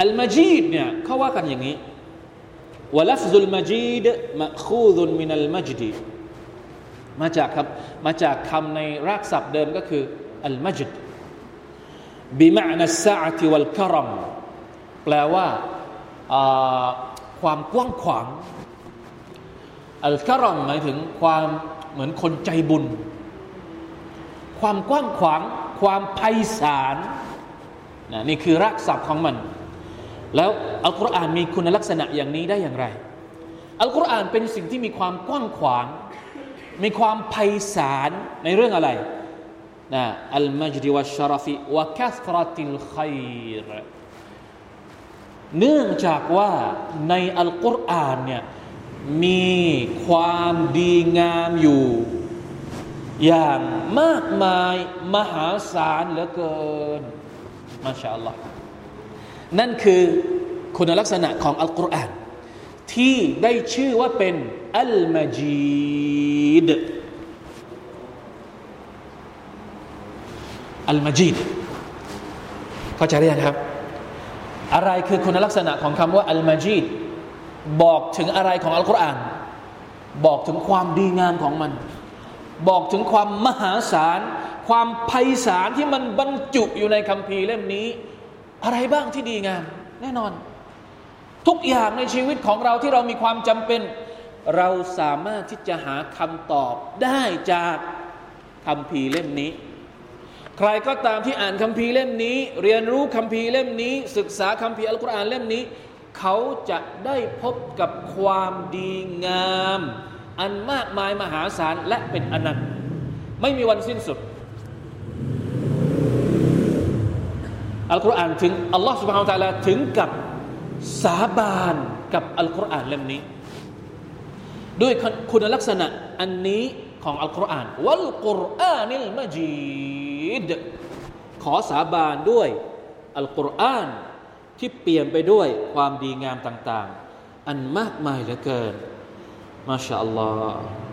อัลมาจีดเนี่ยเขาว่ากันอย่างนี้วลัฟซุลมาจีดมะคูซุนมินัลมัจดีมาจากครับมาจากคำในรากศัพท์เดิมก็คืออัลมัจดบิมานัสซาติวัลครัมแปลว่าความกว้างขวางอัลกรอมหมายถึงความเหมือนคนใจบุญ ความกว้างขวาง ความไพศาลนนี่คือรักศัพท์ของมัน แล้วอัลกุรอานมีคุณลักษณะอย่างนี้ได้อย่างไร อัลกุรอานเป็นสิ่งที่มีความกว้างขวาง มีความไพศาลในเรื่องอะไรนะอัลมัจดิวัชรฟิวะคัสรติลขัยรเนื่องจากว่าในอัลกุรอานเนี่ยมีความดีงามอยู่ อย่างมากมายมหาศาลเหลือเกินมาชาอัลลอฮ์ นั่นคือคุณลักษณะของอัลกุรอานที่ได้ชื่อว่าเป็นอัลมาจีดอัลมาจีดเข้าใจหรือยังครับ อะไรคือคุณลักษณะของคำว่าอัลมาจีดบอกถึงอะไรของอัลกุรอาน บอกถึงความดีงามของมัน บอกถึงความมหาศาล ความไพศาลที่มันบรรจุอยู่ในคัมภีร์เล่มนี้ อะไรบ้างที่ดีงาม แน่นอน ทุกอย่างในชีวิตของเราที่เรามีความจำเป็น เราสามารถที่จะหาคำตอบได้จากคัมภีร์เล่มนี้ ใครก็ตามที่อ่านคัมภีร์เล่มนี้ เรียนรู้คัมภีร์เล่มนี้ ศึกษาคัมภีร์อัลกุรอานเล่มนี้ เขาจะได้พบกับความดีงาม อันมากมายมหาศาลและเป็นอนันต์ ไม่มีวันสิ้นสุด อัลกุรอานถึงอัลลอฮฺสุบฮานตะลาถึงกับสาบานกับอัลกุรอานเล่มนี้ ด้วยคุณลักษณะอันนี้ของอัลกุรอานวัลกุรอานิลมจีดขอสาบานด้วยอัลกุรอานที่เปลี่ยนไปด้วยความดีงามต่าง ๆ อันมากมายเหลือเกินมาชาอัลลอฮ์